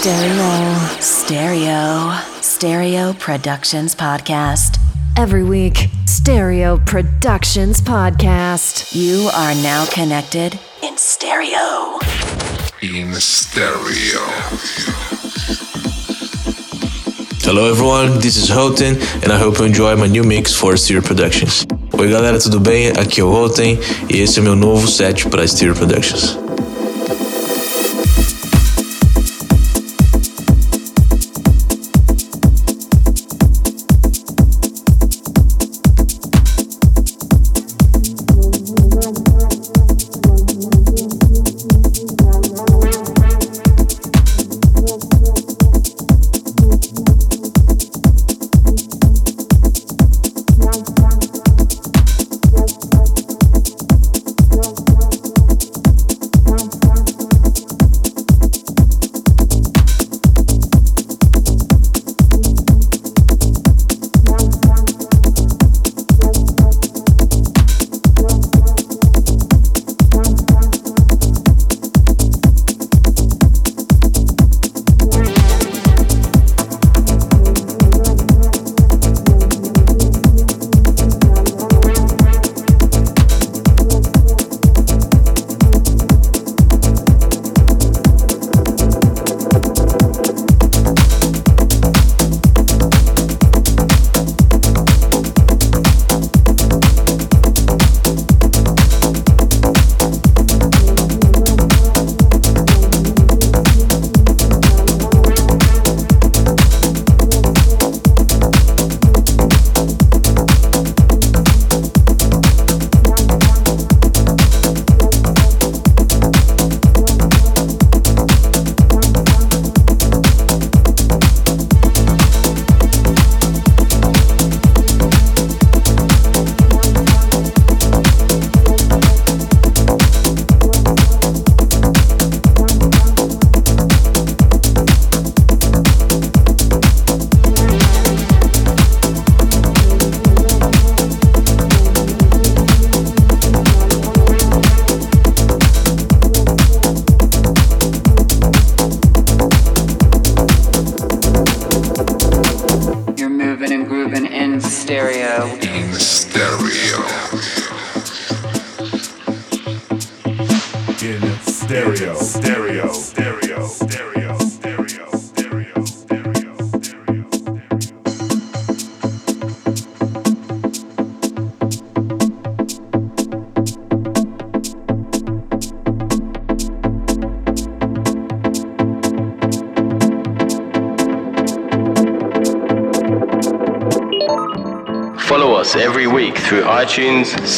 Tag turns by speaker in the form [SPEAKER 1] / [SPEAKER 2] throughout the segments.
[SPEAKER 1] Stereo. Stereo. Stereo Productions Podcast. Every week, Stereo Productions Podcast. You are now connected in stereo.
[SPEAKER 2] In stereo.
[SPEAKER 3] Hello everyone, this is Hoten and I hope you enjoy my new mix for Stereo Productions. Oi galera, tudo bem? Aqui é o Hoten e esse é meu novo set para Stereo Productions.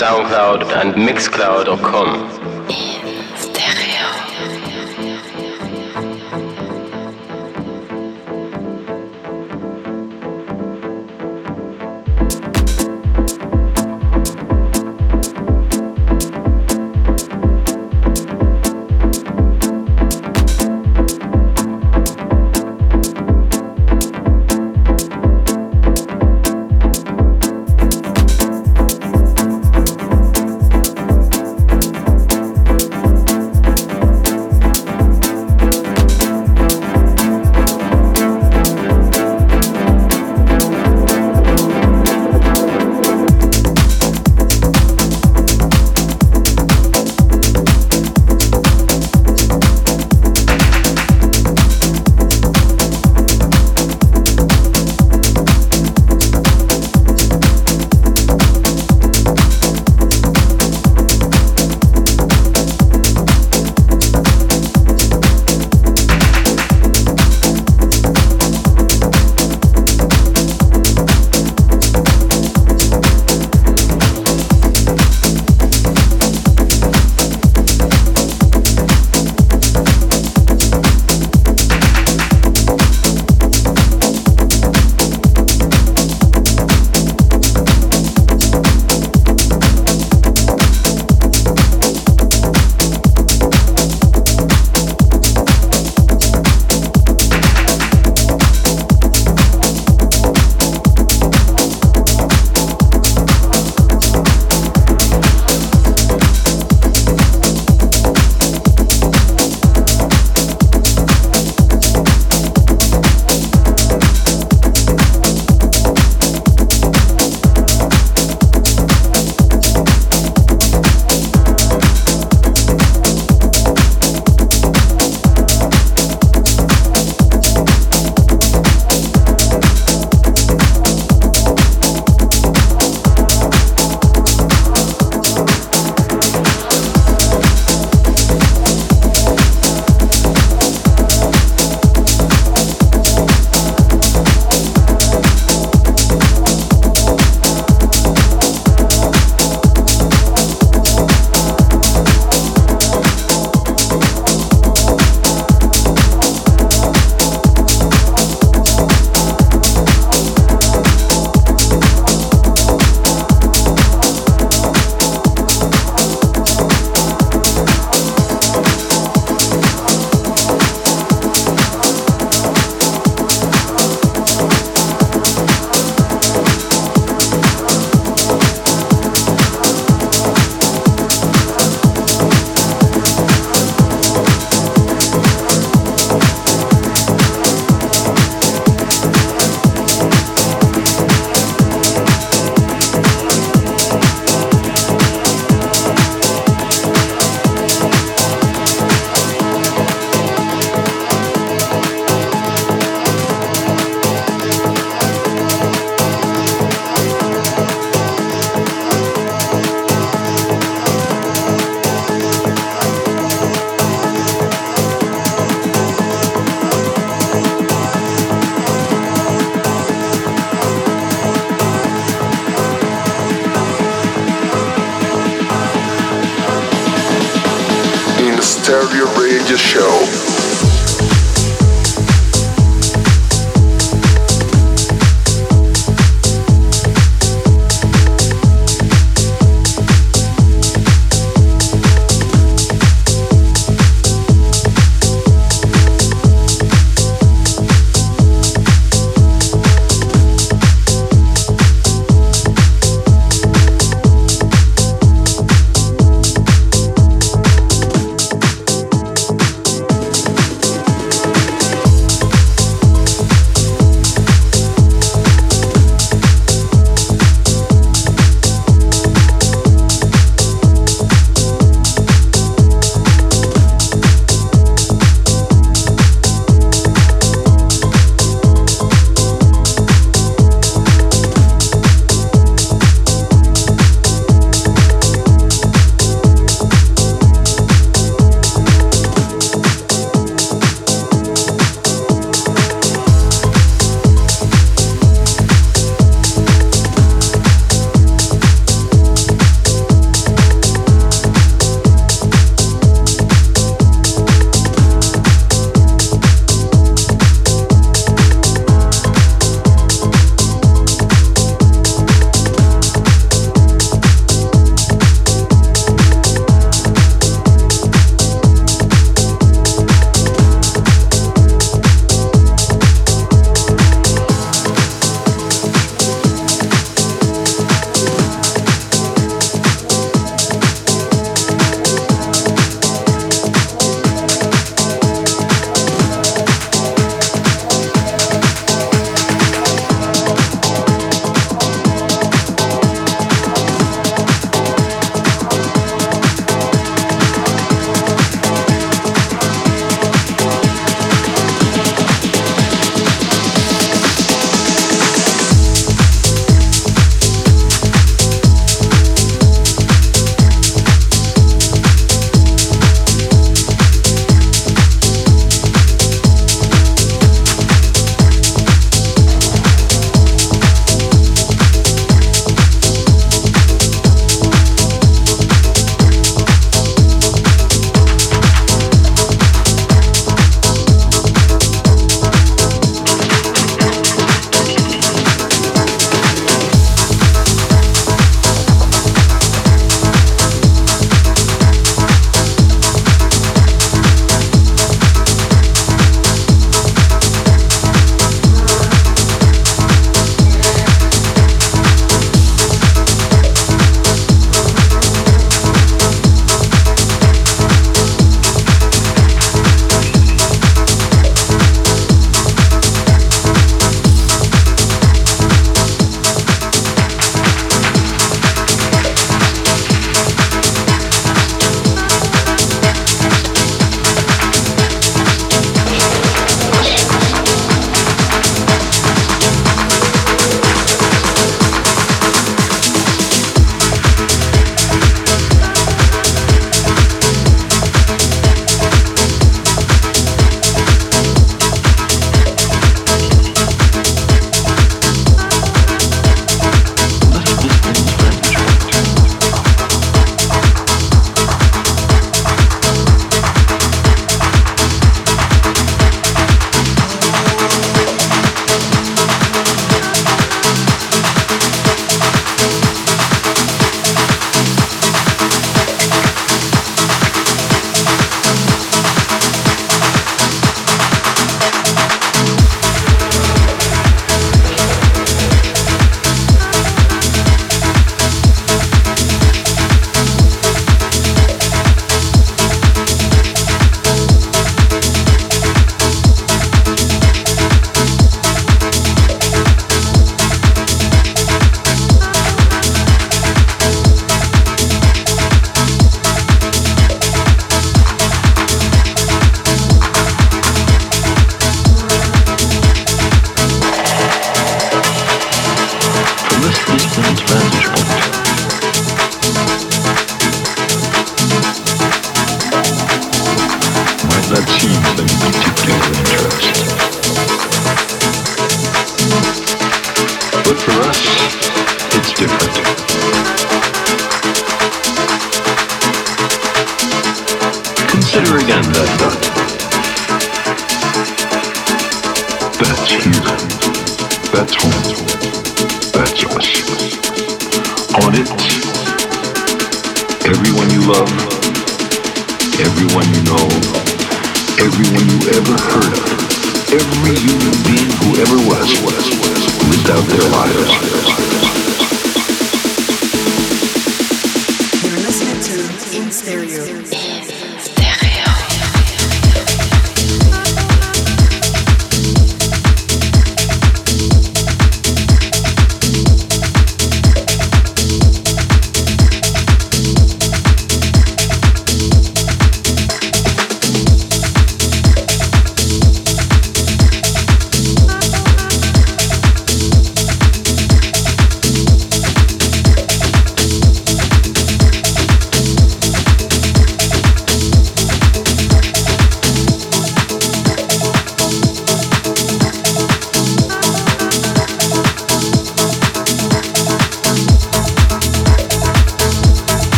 [SPEAKER 4] SoundCloud, and Mixcloud.com.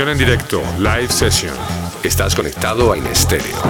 [SPEAKER 5] Sesión en directo, live session. Estás conectado a Inestéreo.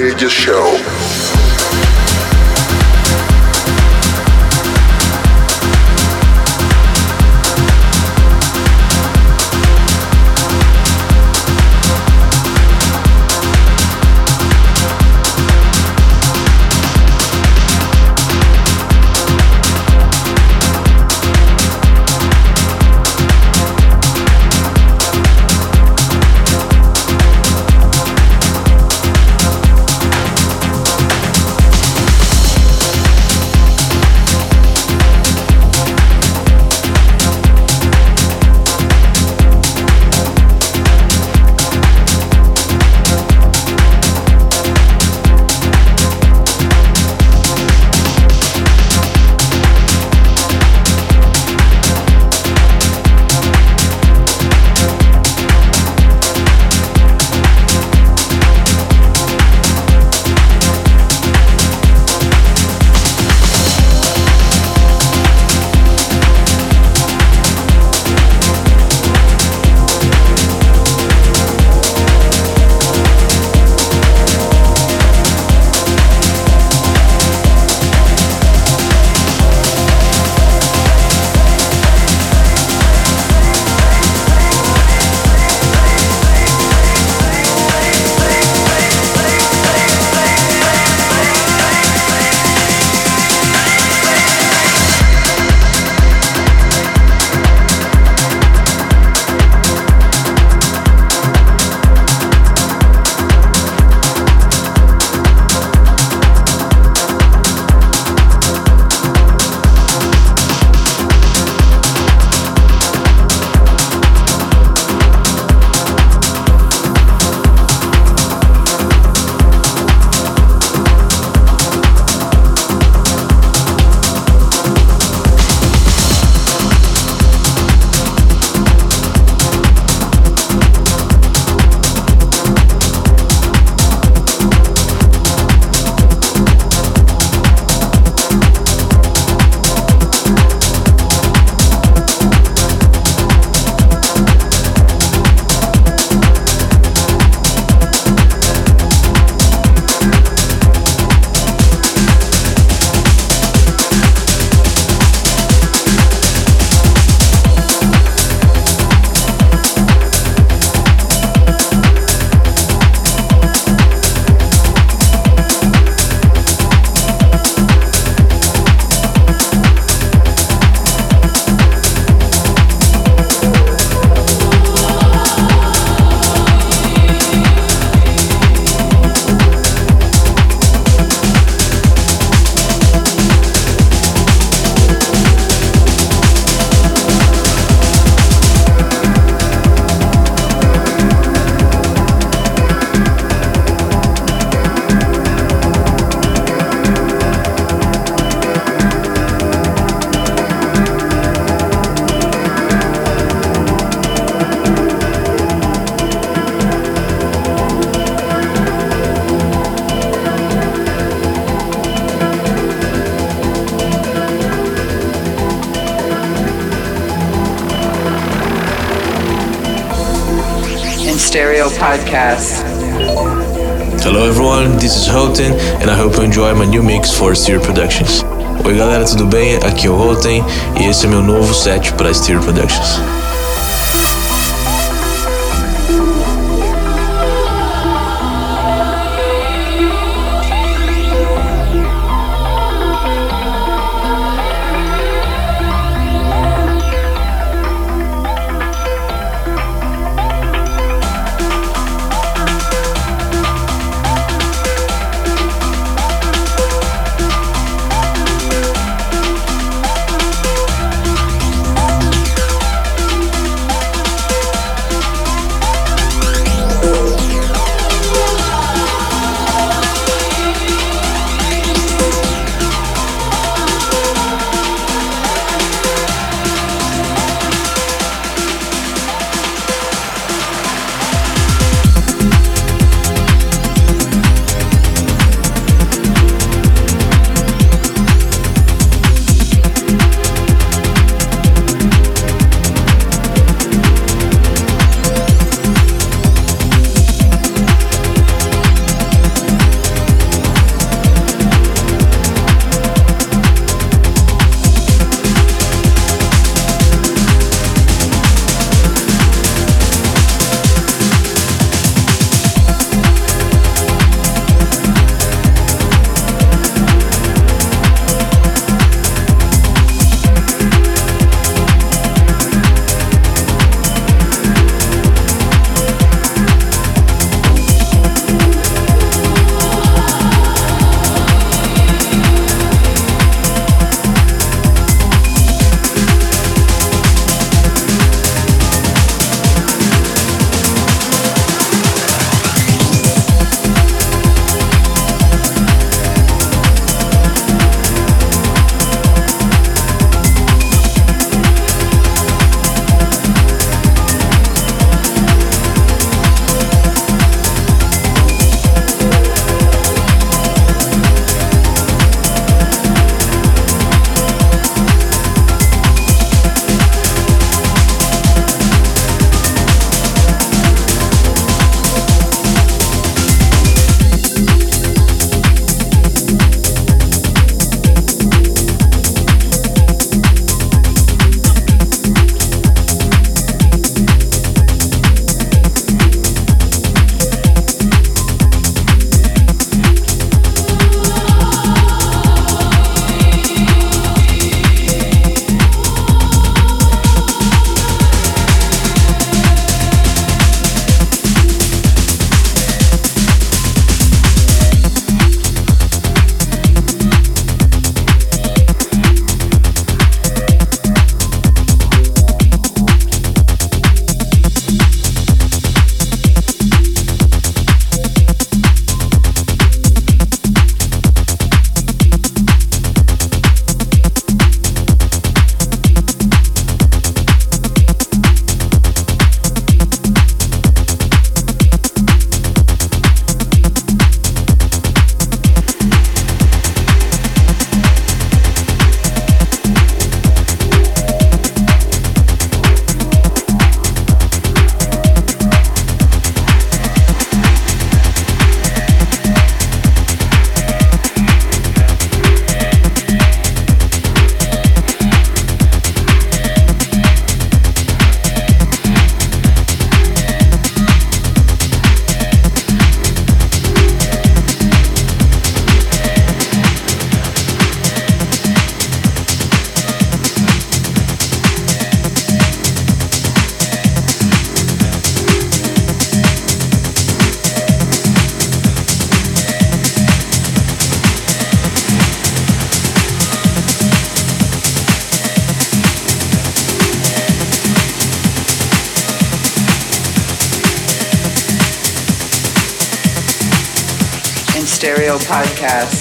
[SPEAKER 6] Radio Show.
[SPEAKER 3] Stereo Productions. Oi galera, tudo bem? Aqui é o Hoten e esse é meu novo set para Stereo Productions.
[SPEAKER 7] Podcast.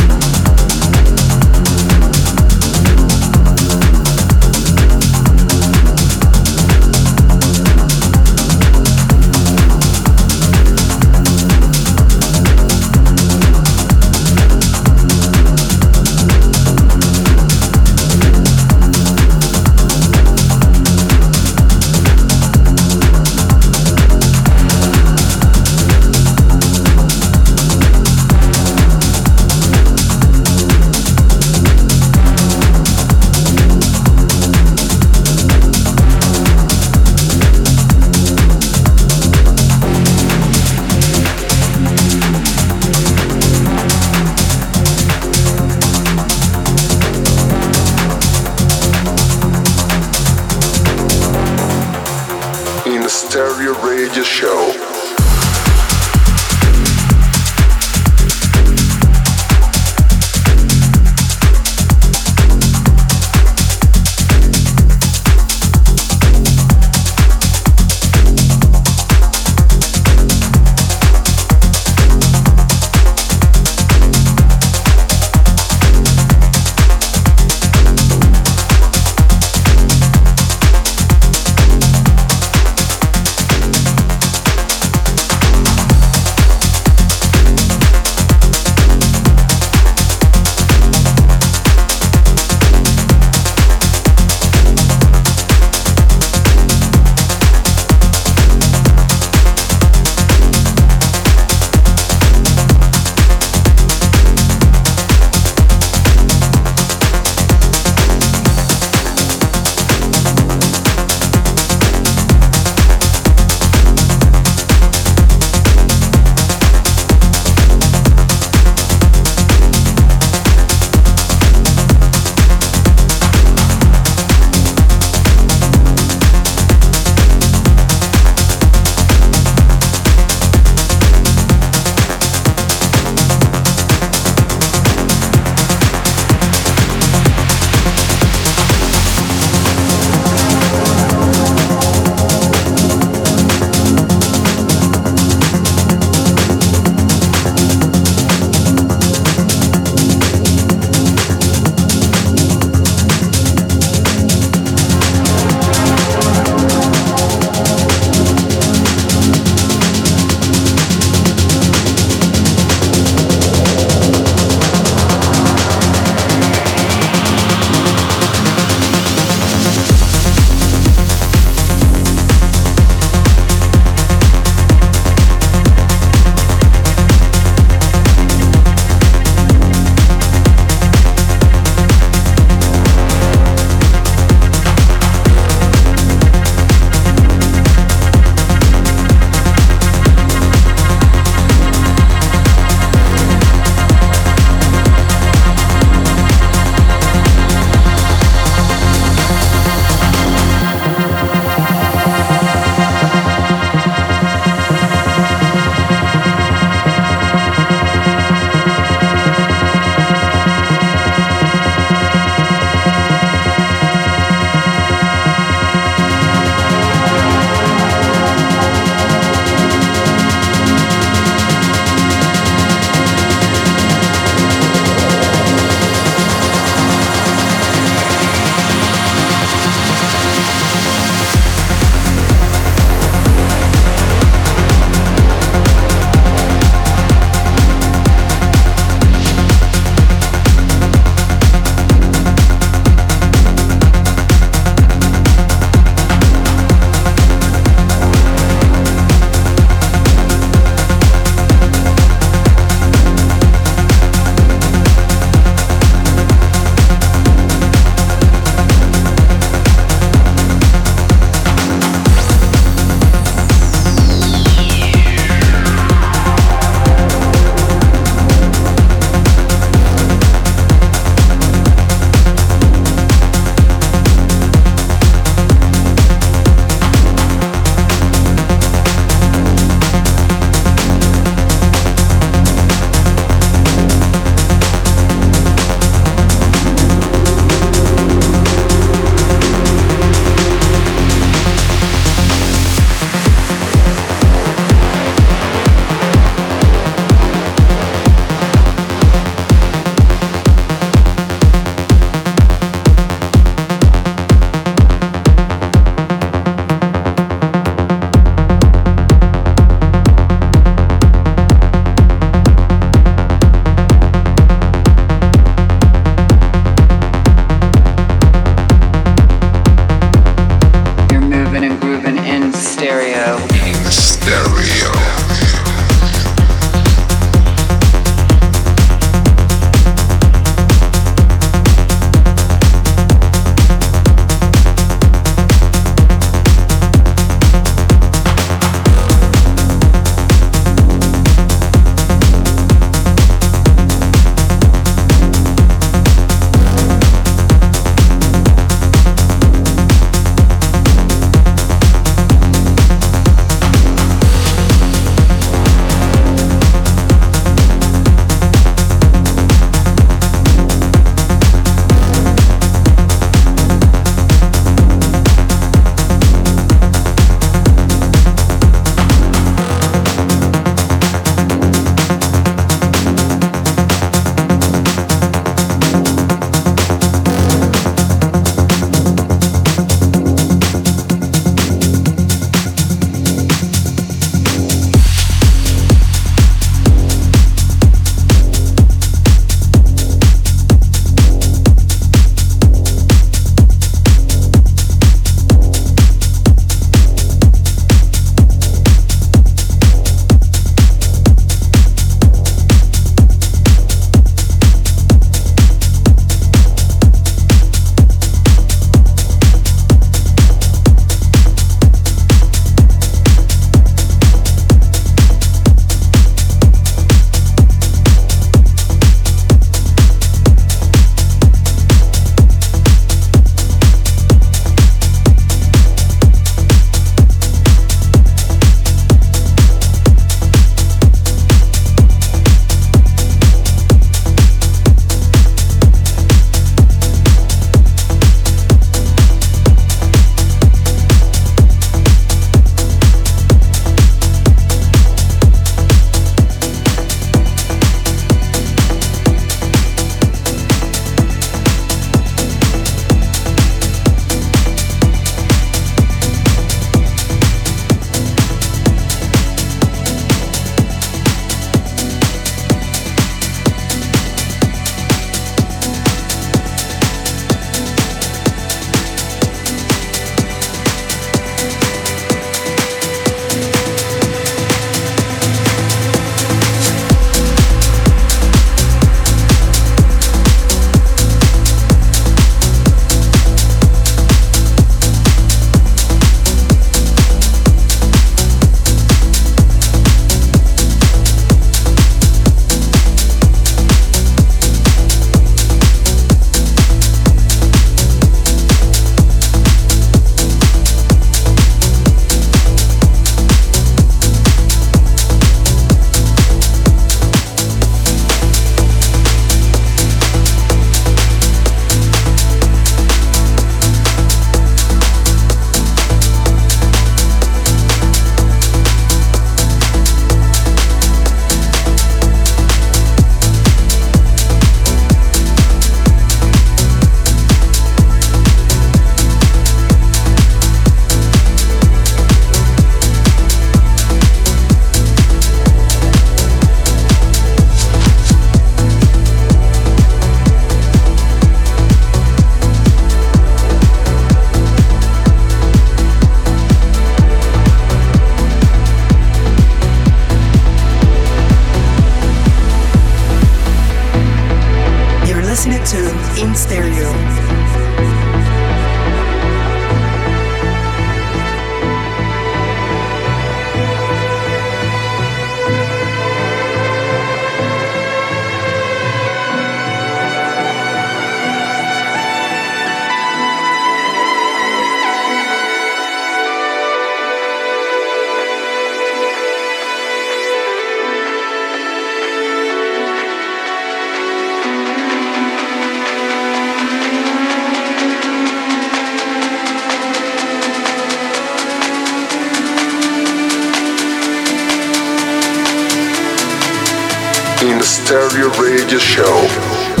[SPEAKER 8] In the Stereo Radio Show.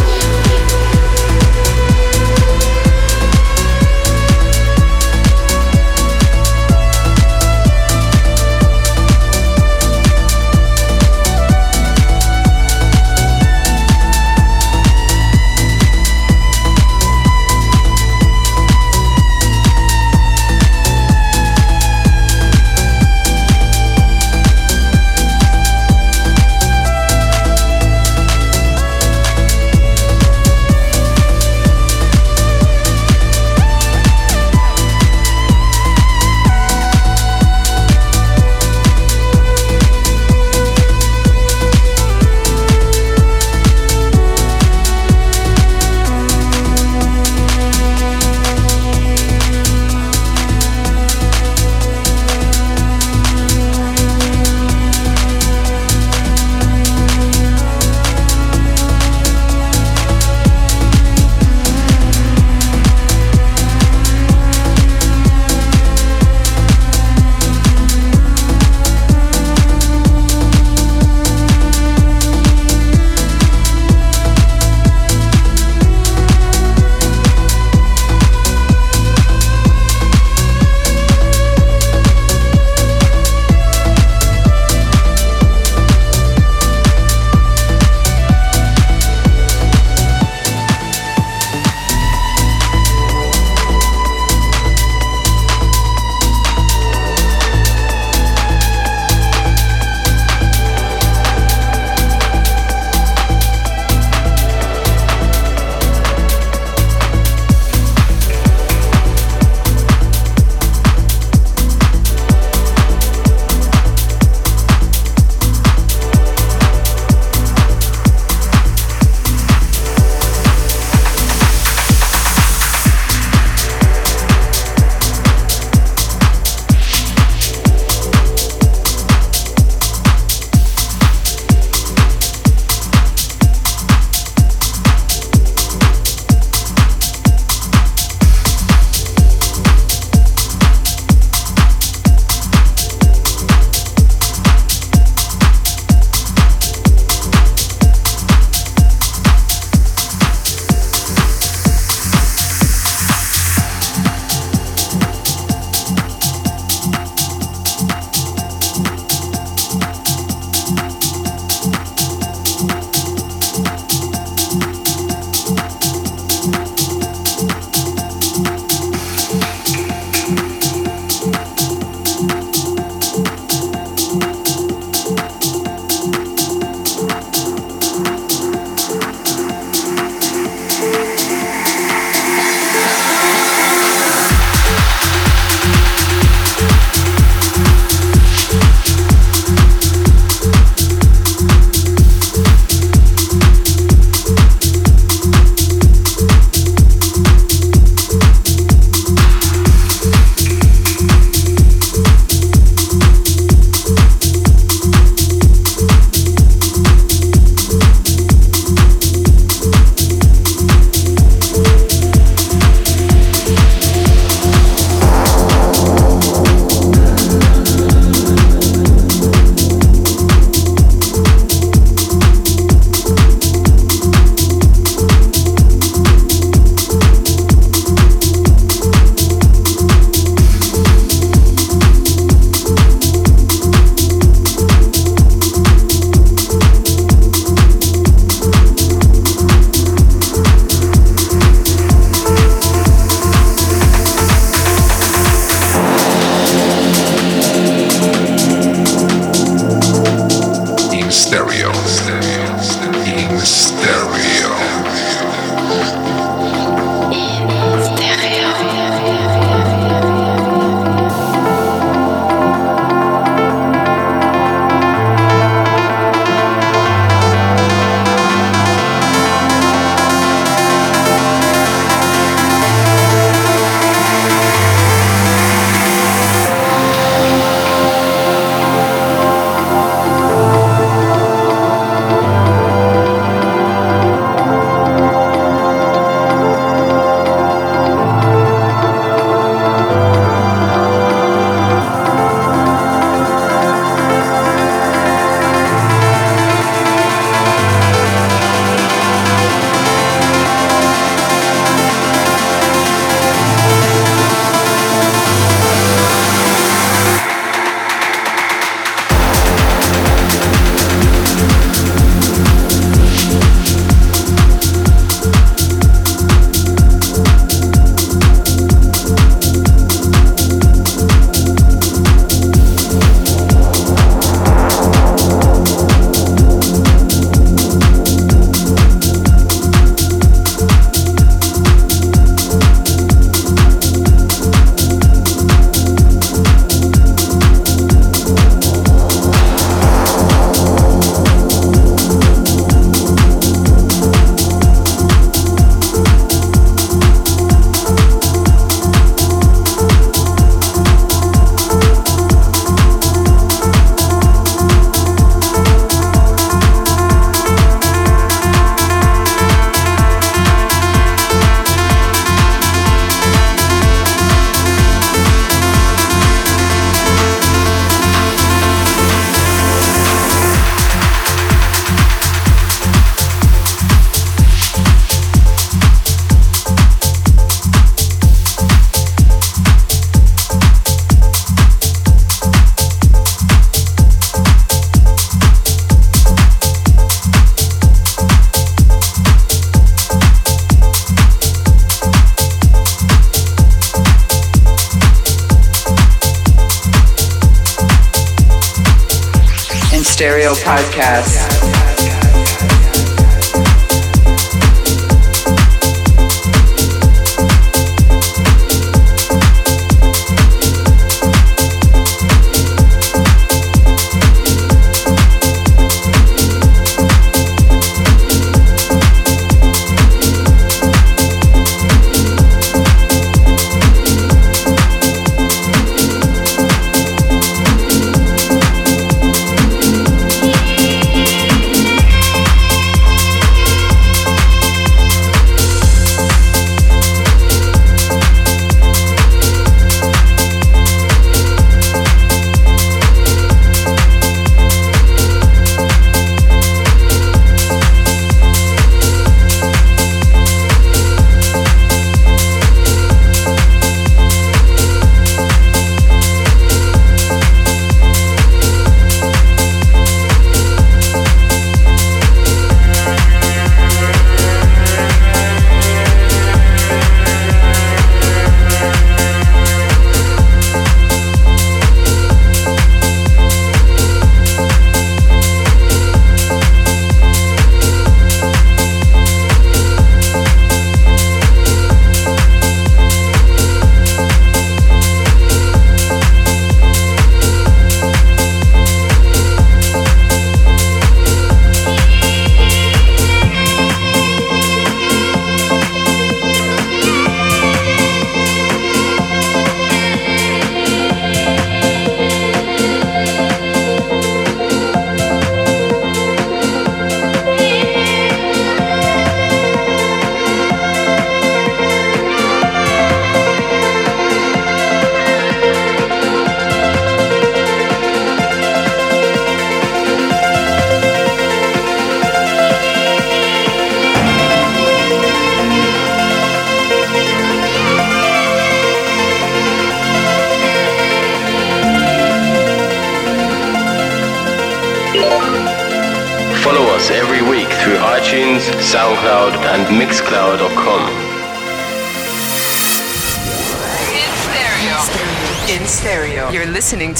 [SPEAKER 4] Podcast.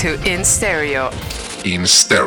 [SPEAKER 4] To
[SPEAKER 9] In Stereo. In stereo.